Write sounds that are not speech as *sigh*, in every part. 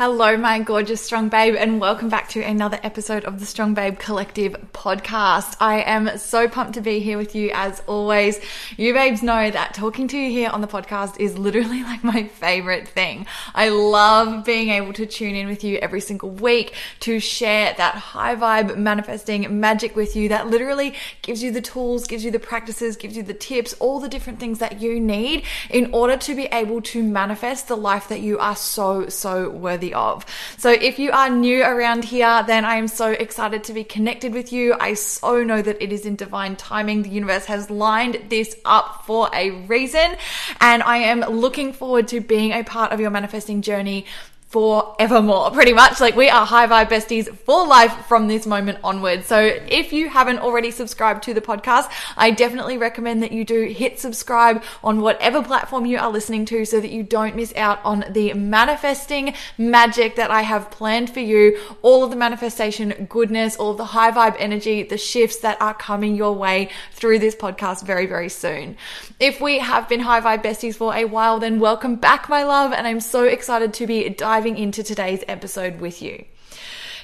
Hello, my gorgeous Strong Babe, and welcome back to another episode of the Strong Babe Collective podcast. I am so pumped to be here with you as always. You babes know that talking to you here on the podcast is literally *laughs* like my favorite thing. I love being able to tune in with you every single week to share that high vibe manifesting magic with you that literally gives you the tools, gives you the practices, gives you the tips, all the different things that you need in order to be able to manifest the life that you are so, so worthy of. So if you are new around here, then I am so excited to be connected with you. I so know that it is in divine timing. The universe has lined this up for a reason. And I am looking forward to being a part of your manifesting journey forevermore, pretty much. Like we are high vibe besties for life from this moment onward. So if you haven't already subscribed to the podcast, I definitely recommend that you do hit subscribe on whatever platform you are listening to so that you don't miss out on the manifesting magic that I have planned for you, all of the manifestation goodness, all of the high vibe energy, the shifts that are coming your way through this podcast very, very soon. If we have been high vibe besties for a while, then welcome back, my love. And I'm so excited to be diving diving into today's episode with you.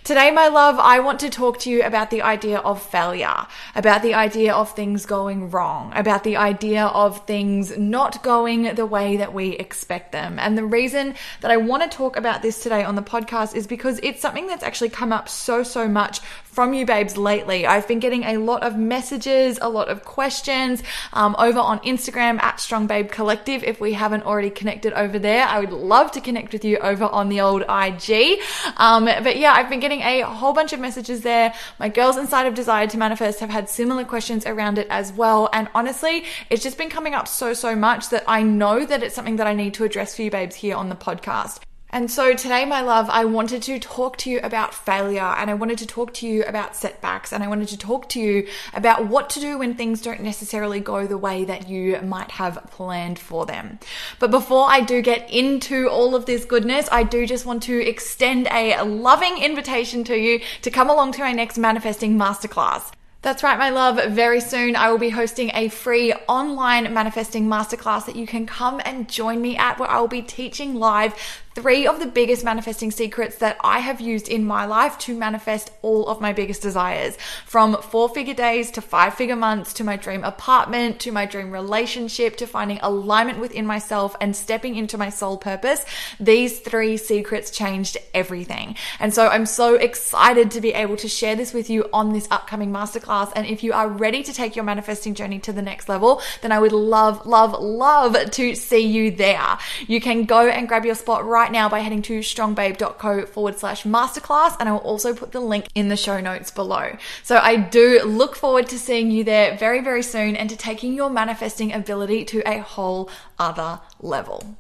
Today, my love, I want to talk to you about the idea of failure, about the idea of things going wrong, about the idea of things not going the way that we expect them. And the reason that I want to talk about this today on the podcast is because it's something that's actually come up so, so much from you babes lately. I've been getting a lot of messages, a lot of questions um, over on Instagram at Strong Babe Collective. If we haven't already connected over there, I would love to connect with you over on the old IG. Um, but yeah, I've been getting a whole bunch of messages there. My girls inside of Desire to Manifest have had similar questions around it as well. And honestly, it's just been coming up so, so much that I know that it's something that I need to address for you babes here on the podcast. And so today, my love, I wanted to talk to you about failure and I wanted to talk to you about setbacks and I wanted to talk to you about what to do when things don't necessarily go the way that you might have planned for them. But before I do get into all of this goodness, I do just want to extend a loving invitation to you to come along to my next manifesting masterclass. That's right, my love. Very soon I will be hosting a free online manifesting masterclass that you can come and join me at where I will be teaching live three of the biggest manifesting secrets that I have used in my life to manifest all of my biggest desires from four figure days to five figure months to my dream apartment to my dream relationship to finding alignment within myself and stepping into my soul purpose. These three secrets changed everything. And so I'm so excited to be able to share this with you on this upcoming masterclass. And if you are ready to take your manifesting journey to the next level, then I would love, love, love to see you there. You can go and grab your spot right right now by heading to strongbabe.co forward slash masterclass. And I will also put the link in the show notes below. So I do look forward to seeing you there very, very soon and to taking your manifesting ability to a whole other level.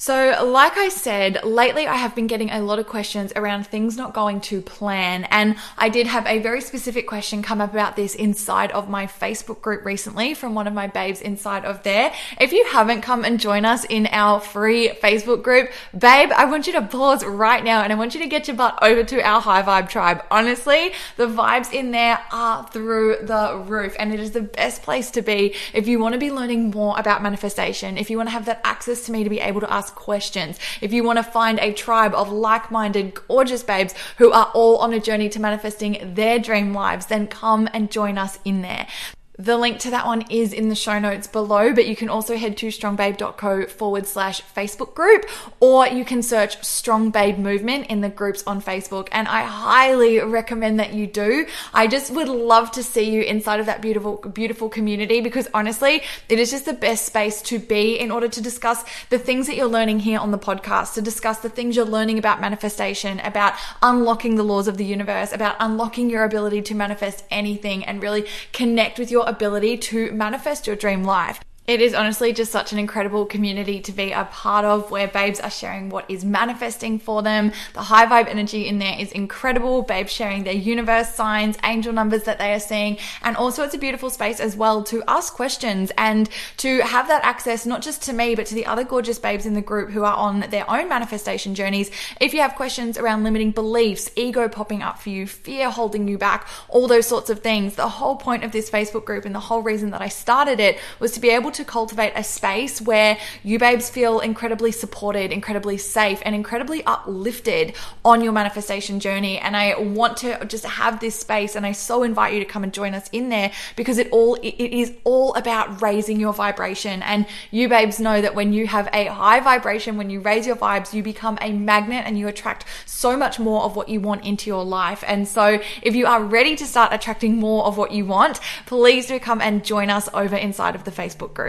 So, like I said, lately I have been getting a lot of questions around things not going to plan. And I did have a very specific question come up about this inside of my Facebook group recently from one of my babes inside of there. If you haven't come and join us in our free Facebook group, babe, I want you to pause right now and I want you to get your butt over to our high vibe tribe. Honestly, the vibes in there are through the roof and it is the best place to be if you want to be learning more about manifestation, if you want to have that access to me to be able to ask ask questions, if you want to find a tribe of like minded, gorgeous babes who are all on a journey to manifesting their dream lives, then come and join us in there. The link to that one is in the show notes below, but you can also head to strongbabe.co forward slash Facebook group, or you can search Strong Babe Movement in the groups on Facebook. And I highly recommend that you do. I just would love to see you inside of that beautiful, beautiful community because honestly, it is just the best space to be in order to discuss the things that you're learning here on the podcast, to discuss the things you're learning about manifestation, about unlocking the laws of the universe, about unlocking your ability to manifest anything and really connect with your ability to manifest your dream life. It is honestly just such an incredible community to be a part of where babes are sharing what is manifesting for them. The high vibe energy in there is incredible. Babes sharing their universe signs, angel numbers that they are seeing. And also it's a beautiful space as well to ask questions and to have that access, not just to me, but to the other gorgeous babes in the group who are on their own manifestation journeys. If you have questions around limiting beliefs, ego popping up for you, fear holding you back, all those sorts of things, the whole point of this Facebook group and the whole reason that I started it was to be able to to cultivate a space where you babes feel incredibly supported, incredibly safe, and incredibly uplifted on your manifestation journey. And I want to just have this space, and I so invite you to come and join us in there because it all it is all about raising your vibration. And you babes know that when you have a high vibration, when you raise your vibes, you become a magnet and you attract so much more of what you want into your life. And so if you are ready to start attracting more of what you want, please do come and join us over inside of the Facebook group.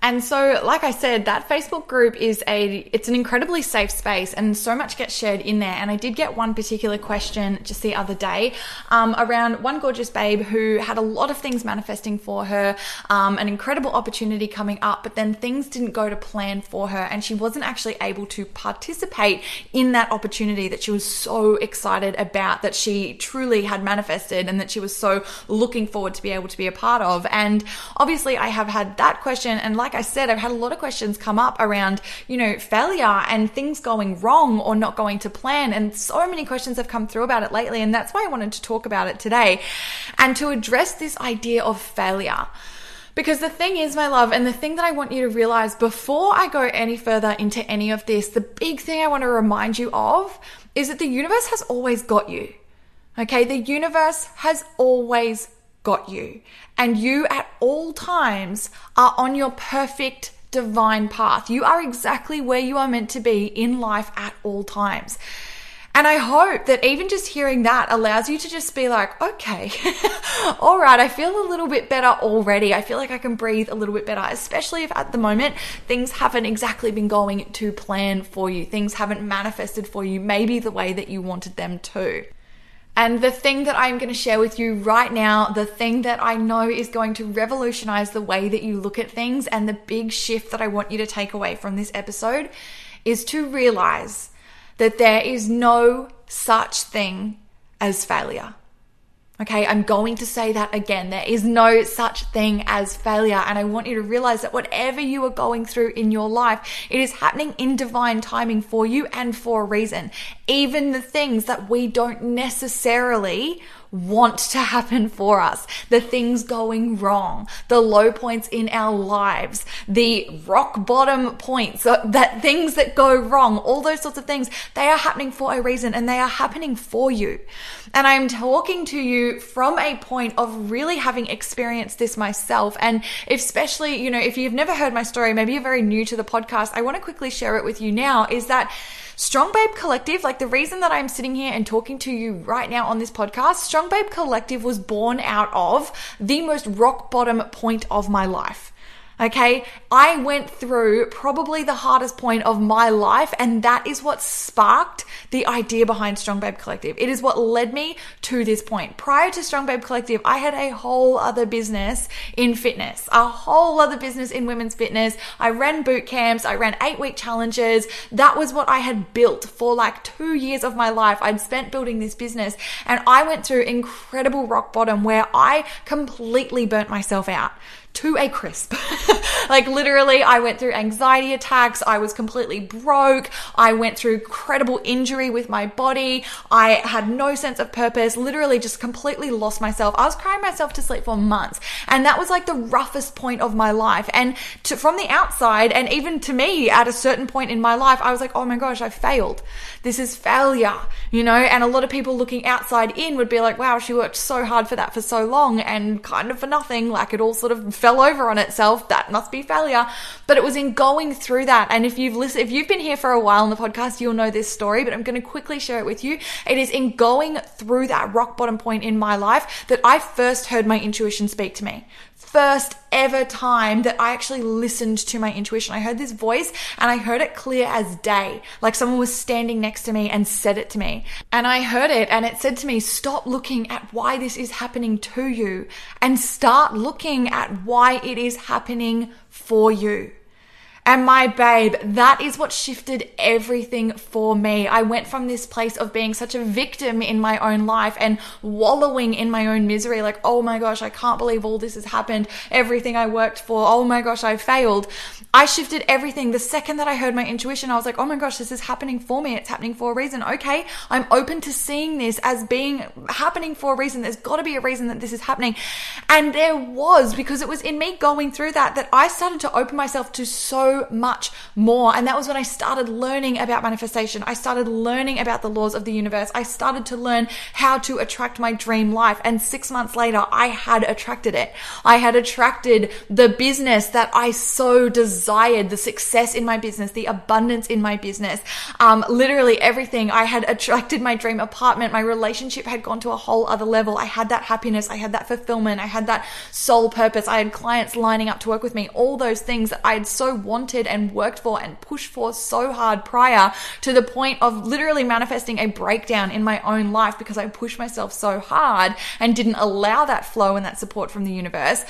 And so, like I said, that Facebook group is a, it's an incredibly safe space and so much gets shared in there. And I did get one particular question just the other day um, around one gorgeous babe who had a lot of things manifesting for her, um, an incredible opportunity coming up, but then things didn't go to plan for her and she wasn't actually able to participate in that opportunity that she was so excited about, that she truly had manifested and that she was so looking forward to be able to be a part of. And obviously, I have had that question and like like I said, I've had a lot of questions come up around, you know, failure and things going wrong or not going to plan. And so many questions have come through about it lately. And that's why I wanted to talk about it today and to address this idea of failure. Because the thing is, my love, and the thing that I want you to realize before I go any further into any of this, the big thing I want to remind you of is that the universe has always got you. Okay, the universe has always got you. And you at all times are on your perfect divine path. You are exactly where you are meant to be in life at all times. And I hope that even just hearing that allows you to just be like, okay, *laughs* all right, I feel a little bit better already. I feel like I can breathe a little bit better, especially if at the moment things haven't exactly been going to plan for you. Things haven't manifested for you, maybe the way that you wanted them to. And the thing that I'm going to share with you right now, the thing that I know is going to revolutionize the way that you look at things, and the big shift that I want you to take away from this episode is to realize that there is no such thing as failure. Okay, I'm going to say that again. There is no such thing as failure. And I want you to realize that whatever you are going through in your life, it is happening in divine timing for you and for a reason. Even the things that we don't necessarily want to happen for us, the things going wrong, the low points in our lives, the rock bottom points, uh, that things that go wrong, all those sorts of things, they are happening for a reason and they are happening for you. And I'm talking to you from a point of really having experienced this myself. And especially, you know, if you've never heard my story, maybe you're very new to the podcast, I want to quickly share it with you now is that Strong Babe Collective, like the reason that I'm sitting here and talking to you right now on this podcast, Strong Babe Collective was born out of the most rock bottom point of my life. Okay. I went through probably the hardest point of my life, and that is what sparked the idea behind Strong Babe Collective. It is what led me to this point. Prior to Strong Babe Collective, I had a whole other business in fitness, a whole other business in women's fitness. I ran boot camps, I ran eight week challenges. That was what I had built for like two years of my life. I'd spent building this business, and I went through incredible rock bottom where I completely burnt myself out to a crisp. *laughs* like literally, I went through anxiety attacks. I was completely broke. I went through credible injury with my body. I had no sense of purpose, literally just completely lost myself. I was crying myself to sleep for months. And that was like the roughest point of my life. And to, from the outside, and even to me at a certain point in my life, I was like, oh my gosh, I failed. This is failure, you know? And a lot of people looking outside in would be like, wow, she worked so hard for that for so long and kind of for nothing. Like it all sort of fell over on itself. That must be failure. But it was in going through that. And if you've listened, if you've been here for a while on the podcast, you'll know this story, but I'm going to quickly share it with you. It is in going through that rock bottom point in my life that I first heard my intuition speak to me first ever time that I actually listened to my intuition. I heard this voice and I heard it clear as day, like someone was standing next to me and said it to me. And I heard it and it said to me, stop looking at why this is happening to you and start looking at why it is happening for you. And my babe, that is what shifted everything for me. I went from this place of being such a victim in my own life and wallowing in my own misery, like, oh my gosh, I can't believe all this has happened. Everything I worked for, oh my gosh, I failed. I shifted everything. The second that I heard my intuition, I was like, oh my gosh, this is happening for me. It's happening for a reason. Okay, I'm open to seeing this as being happening for a reason. There's got to be a reason that this is happening. And there was, because it was in me going through that, that I started to open myself to so much more. And that was when I started learning about manifestation. I started learning about the laws of the universe. I started to learn how to attract my dream life. And six months later, I had attracted it. I had attracted the business that I so desired, the success in my business, the abundance in my business, um, literally everything. I had attracted my dream apartment. My relationship had gone to a whole other level. I had that happiness. I had that fulfillment. I had that soul purpose. I had clients lining up to work with me. All those things that I had so wanted wanted and worked for and pushed for so hard prior to the point of literally manifesting a breakdown in my own life because I pushed myself so hard and didn't allow that flow and that support from the universe.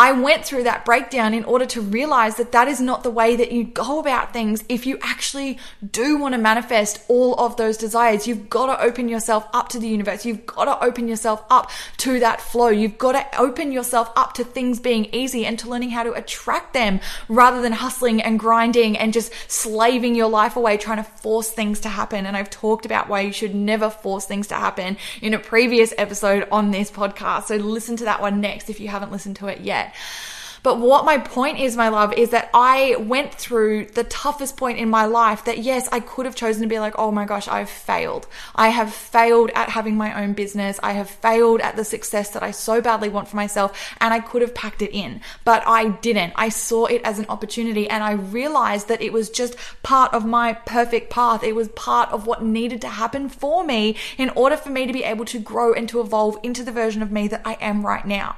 I went through that breakdown in order to realize that that is not the way that you go about things. If you actually do want to manifest all of those desires, you've got to open yourself up to the universe. You've got to open yourself up to that flow. You've got to open yourself up to things being easy and to learning how to attract them rather than hustling and grinding and just slaving your life away trying to force things to happen. And I've talked about why you should never force things to happen in a previous episode on this podcast. So listen to that one next if you haven't listened to it yet. But what my point is, my love, is that I went through the toughest point in my life that yes, I could have chosen to be like, oh my gosh, I've failed. I have failed at having my own business. I have failed at the success that I so badly want for myself. And I could have packed it in, but I didn't. I saw it as an opportunity and I realized that it was just part of my perfect path. It was part of what needed to happen for me in order for me to be able to grow and to evolve into the version of me that I am right now.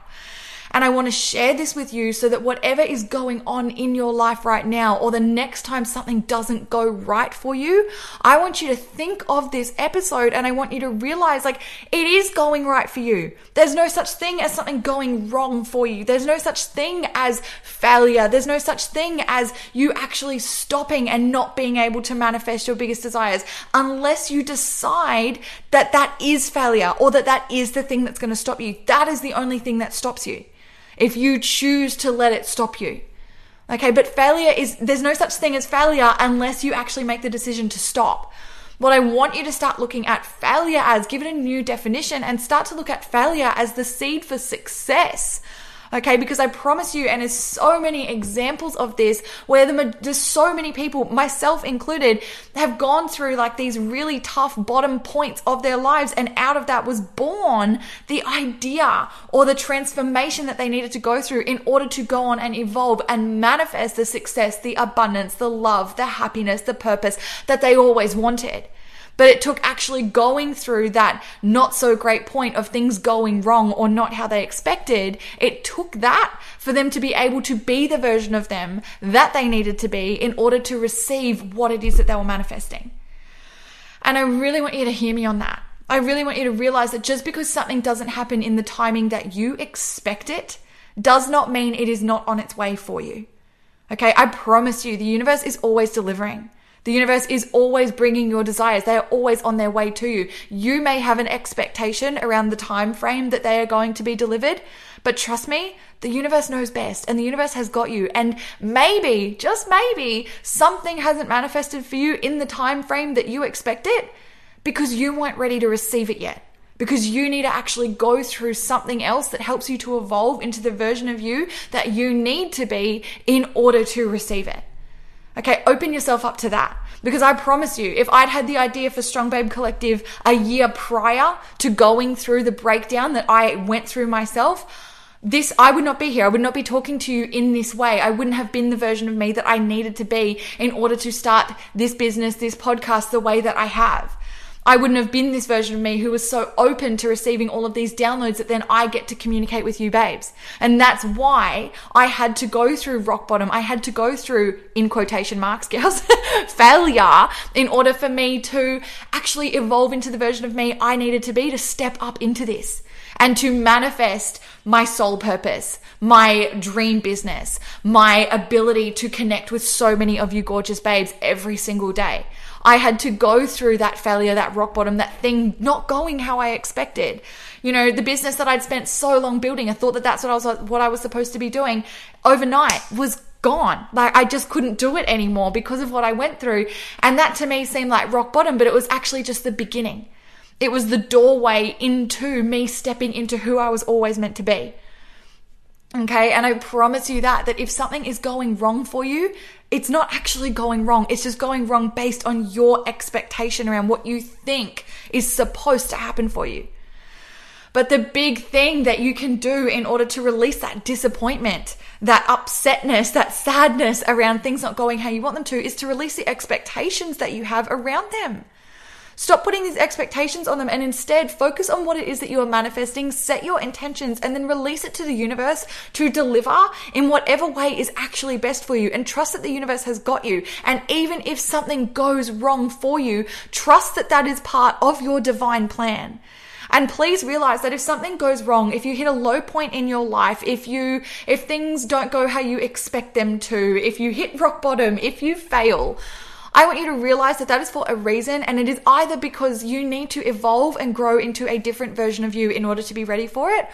And I want to share this with you so that whatever is going on in your life right now, or the next time something doesn't go right for you, I want you to think of this episode and I want you to realize like it is going right for you. There's no such thing as something going wrong for you. There's no such thing as failure. There's no such thing as you actually stopping and not being able to manifest your biggest desires unless you decide that that is failure or that that is the thing that's going to stop you. That is the only thing that stops you if you choose to let it stop you. Okay, but failure is, there's no such thing as failure unless you actually make the decision to stop. What I want you to start looking at failure as, give it a new definition and start to look at failure as the seed for success. Okay, because I promise you, and there's so many examples of this where the, there's so many people, myself included, have gone through like these really tough bottom points of their lives, and out of that was born the idea or the transformation that they needed to go through in order to go on and evolve and manifest the success, the abundance, the love, the happiness, the purpose that they always wanted. But it took actually going through that not so great point of things going wrong or not how they expected. It took that for them to be able to be the version of them that they needed to be in order to receive what it is that they were manifesting. And I really want you to hear me on that. I really want you to realize that just because something doesn't happen in the timing that you expect it does not mean it is not on its way for you. Okay, I promise you, the universe is always delivering. The universe is always bringing your desires. They are always on their way to you. You may have an expectation around the time frame that they are going to be delivered, but trust me, the universe knows best and the universe has got you. And maybe, just maybe, something hasn't manifested for you in the time frame that you expect it because you weren't ready to receive it yet. Because you need to actually go through something else that helps you to evolve into the version of you that you need to be in order to receive it. Okay, open yourself up to that. Because I promise you, if I'd had the idea for Strong Babe Collective a year prior to going through the breakdown that I went through myself, this I would not be here. I would not be talking to you in this way. I wouldn't have been the version of me that I needed to be in order to start this business, this podcast the way that I have. I wouldn't have been this version of me who was so open to receiving all of these downloads that then I get to communicate with you babes. And that's why I had to go through rock bottom. I had to go through, in quotation marks, *laughs* girls, failure in order for me to actually evolve into the version of me I needed to be to step up into this and to manifest my soul purpose, my dream business, my ability to connect with so many of you gorgeous babes every single day. I had to go through that failure, that rock bottom, that thing not going how I expected. You know, the business that I'd spent so long building, I thought that that's what I was what I was supposed to be doing overnight was gone. Like I just couldn't do it anymore because of what I went through. And that to me seemed like rock bottom, but it was actually just the beginning. It was the doorway into me stepping into who I was always meant to be. Okay. And I promise you that, that if something is going wrong for you, it's not actually going wrong. It's just going wrong based on your expectation around what you think is supposed to happen for you. But the big thing that you can do in order to release that disappointment, that upsetness, that sadness around things not going how you want them to is to release the expectations that you have around them. Stop putting these expectations on them and instead focus on what it is that you are manifesting, set your intentions, and then release it to the universe to deliver in whatever way is actually best for you. And trust that the universe has got you. And even if something goes wrong for you, trust that that is part of your divine plan. And please realize that if something goes wrong, if you hit a low point in your life, if you, if things don't go how you expect them to, if you hit rock bottom, if you fail, I want you to realize that that is for a reason, and it is either because you need to evolve and grow into a different version of you in order to be ready for it,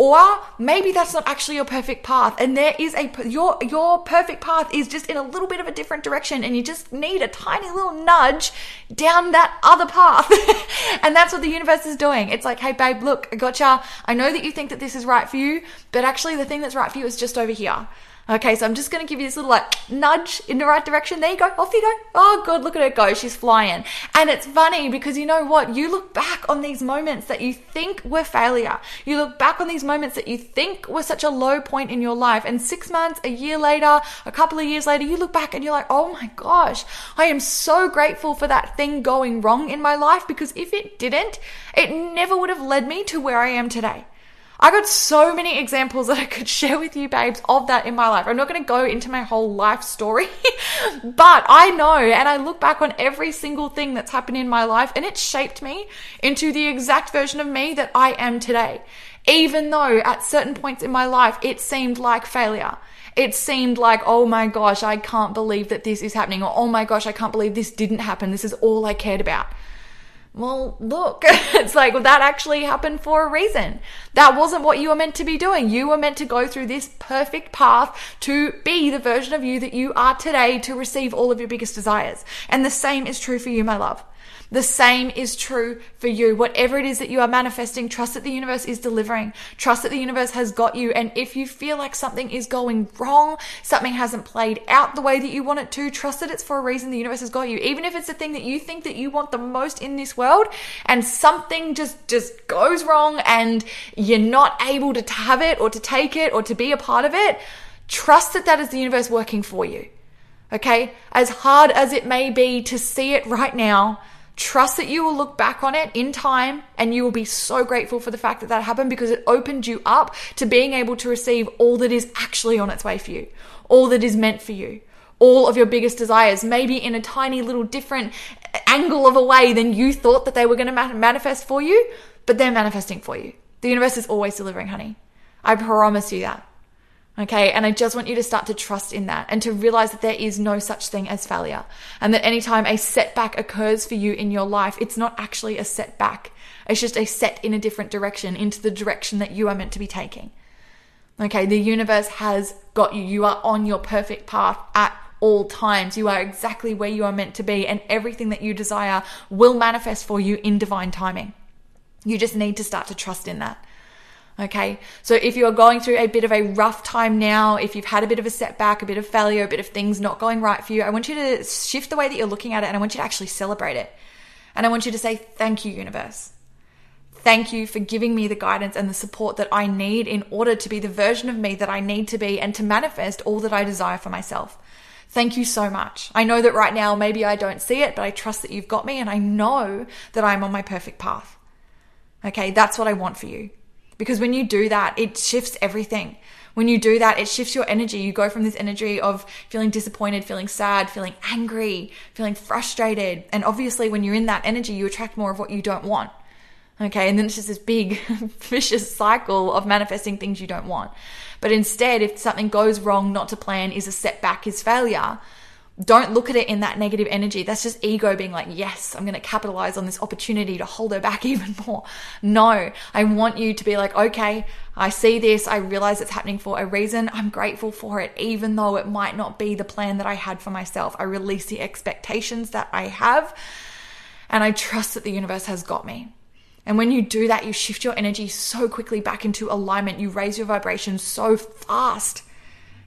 or maybe that's not actually your perfect path and there is a your your perfect path is just in a little bit of a different direction and you just need a tiny little nudge down that other path. *laughs* And that's what the universe is doing. It's like hey babe look i gotcha. I know that you think that this is right for you but actually the thing that's right for you is just over here Okay, so I'm just going to give you this little like nudge in the right direction. There you go. Off you go. Oh, good. Look at her go. She's flying. And it's funny because you know what? You look back on these moments that you think were failure. You look back on these moments that you think were such a low point in your life. And six months, a year later, a couple of years later, you look back and you're like, oh my gosh, I am so grateful for that thing going wrong in my life because if it didn't, it never would have led me to where I am today. I got so many examples that I could *laughs* share with you, babes, of that in my life. I'm not going to go into my whole life story, *laughs* but I know and I look back on every single thing that's happened in my life and it shaped me into the exact version of me that I am today. Even though at certain points in my life it seemed like failure. It seemed like, oh my gosh, I can't believe that this is happening, or oh my gosh, I can't believe this didn't happen. This is all I cared about well, look, *laughs* it's like well, that actually happened for a reason. That wasn't what you were meant to be doing. You were meant to go through this perfect path to be the version of you that you are today to receive all of your biggest desires. And the same is true for you, my love. The same is true for you. Whatever it is that you are manifesting, trust that the universe is delivering. Trust that the universe has got you. And if you feel like something is going wrong, something hasn't played out the way that you want it to, trust that it's for a reason the universe has got you. Even if it's the thing that you think that you want the most in this world and something just, just goes wrong and you're not able to have it or to take it or to be a part of it, trust that that is the universe working for you. Okay? As hard as it may be to see it right now, Trust that you will look back on it in time and you will be so grateful for the fact that that happened because it opened you up to being able to receive all that is actually on its way for you, all that is meant for you, all of your biggest desires, maybe in a tiny little different angle of a way than you thought that they were going to manifest for you, but they're manifesting for you. The universe is always delivering, honey. I promise you that. Okay. And I just want you to start to trust in that and to realize that there is no such thing as failure. And that anytime a setback occurs for you in your life, it's not actually a setback. It's just a set in a different direction into the direction that you are meant to be taking. Okay. The universe has got you. You are on your perfect path at all times. You are exactly where you are meant to be, and everything that you desire will manifest for you in divine timing. You just need to start to trust in that. Okay. So if you are going through a bit of a rough time now, if you've had a bit of a setback, a bit of failure, a bit of things not going right for you, I want you to shift the way that you're looking at it and I want you to actually celebrate it. And I want you to say, thank you, universe. Thank you for giving me the guidance and the support that I need in order to be the version of me that I need to be and to manifest all that I desire for myself. Thank you so much. I know that right now maybe I don't see it, but I trust that you've got me and I know that I'm on my perfect path. Okay, that's what I want for you. Because when you do that, it shifts everything. When you do that, it shifts your energy. You go from this energy of feeling disappointed, feeling sad, feeling angry, feeling frustrated. And obviously, when you're in that energy, you attract more of what you don't want. Okay. And then it's just this big *laughs* vicious cycle of manifesting things you don't want. But instead, if something goes wrong, not to plan is a setback, is failure don't look at it in that negative energy. That's just ego being like, yes, I'm going to capitalize on this opportunity to hold her back *laughs* even more. No, I want you to be like, okay, I see this. I realize it's happening for a reason. I'm grateful for it, even though it might not be the plan that I had for myself. I release the expectations that I have and I trust that the universe has got me. And when you do that, you shift your energy so quickly back into alignment. You raise your vibration so fast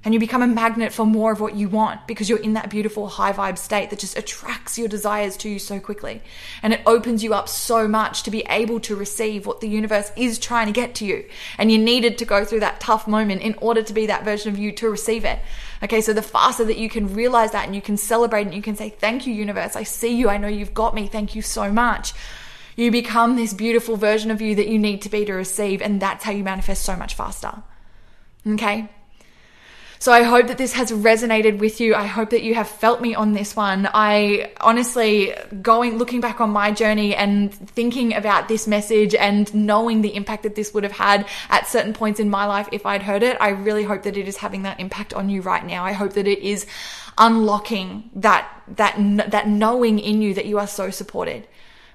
and you become a magnet for more of what you want because you're in that beautiful high vibe state that just attracts your desires to you so quickly. And it opens you up so much to be able to receive what the universe is trying to get to you. And you needed to go through that tough moment in order to be that version of you to receive it. Okay, so the faster that you can realize that and you can celebrate and you can say, Thank you, universe. I see you. I know you've got me. Thank you so much. You become this beautiful version of you that you need to be to receive. And that's how you manifest so much faster. Okay. So I hope that this has resonated with you. I hope that you have felt me on this one. I honestly, going, looking back on my journey and thinking about this message and knowing the impact that this would have had at certain points in my life if I'd heard it, I really hope that it is having that impact on you right now. I hope that it is unlocking that, that, that knowing in you that you are so supported.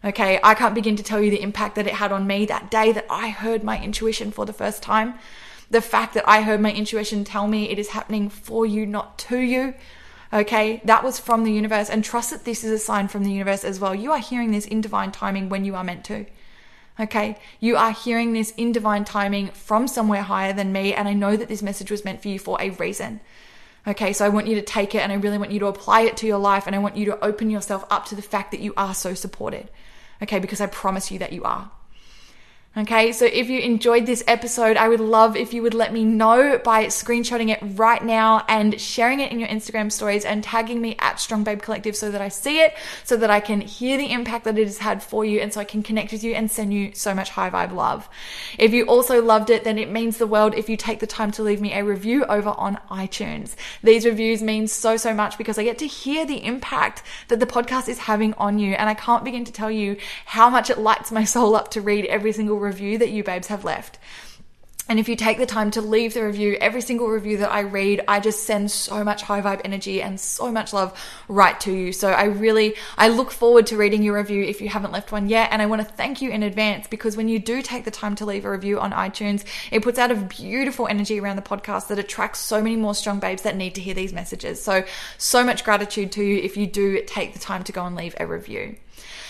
Okay. I can't begin to tell you the impact that it had on me that day that I heard my intuition for the first time the fact that I heard my intuition tell me it is happening for you, not to you. Okay, that was from the universe, and trust that this is a sign from the universe as well. You are hearing this in divine timing when you are meant to. Okay, you are hearing this in divine timing from somewhere higher than me, and I know that this message was meant for you for a reason. Okay, so I want you to take it and I really want you to apply it to your life, and I want you to open yourself up to the fact that you are so supported. Okay, because I promise you that you are. Okay, so if you enjoyed this episode, I would love if you would let me know by screenshotting it right now and sharing it in your Instagram stories and tagging me at Strong Babe Collective so that I see it, so that I can hear the impact that it has had for you, and so I can connect with you and send you so much high vibe love. If you also loved it, then it means the world if you take the time to leave me a review over on iTunes. These reviews mean so, so much because I get to hear the impact that the podcast is having on you, and I can't begin to tell you how much it lights my soul up to read every single review that you babes have left. And if you take the time to leave the review, every single review that I read, I just send so much high vibe energy and so much love right to you. So I really, I look forward to reading your review if you haven't left one yet. And I want to thank you in advance because when you do take the time to leave a review on iTunes, it puts out a beautiful energy around the podcast that attracts so many more strong babes that need to hear these messages. So, so much gratitude to you if you do take the time to go and leave a review.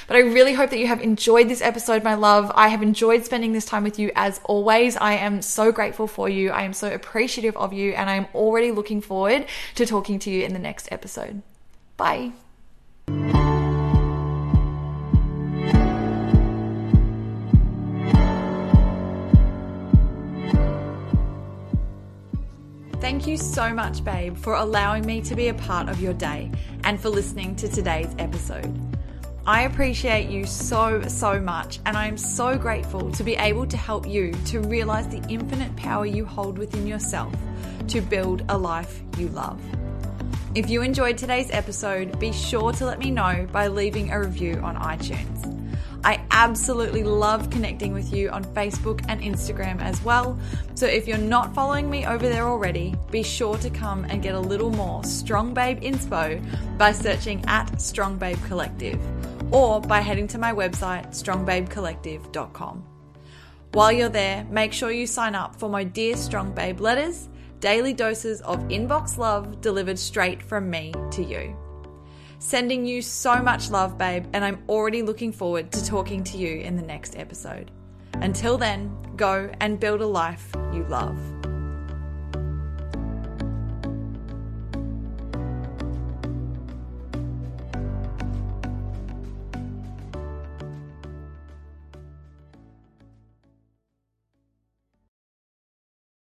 But I really hope that you have enjoyed this episode, my love. I have enjoyed spending this time with you as always. I am so grateful for you. I am so appreciative of you, and I am already looking forward to talking to you in the next episode. Bye. Thank you so much, babe, for allowing me to be a part of your day and for listening to today's episode. I appreciate you so, so much, and I am so grateful to be able to help you to realize the infinite power you hold within yourself to build a life you love. If you enjoyed today's episode, be sure to let me know by leaving a review on iTunes. I absolutely love connecting with you on Facebook and Instagram as well. So if you're not following me over there already, be sure to come and get a little more Strong Babe inspo by searching at Strong Babe Collective or by heading to my website, strongbabecollective.com. While you're there, make sure you sign up for my Dear Strong Babe letters, daily doses of inbox love delivered straight from me to you. Sending you so much love, babe, and I'm already looking forward to talking to you in the next episode. Until then, go and build a life you love.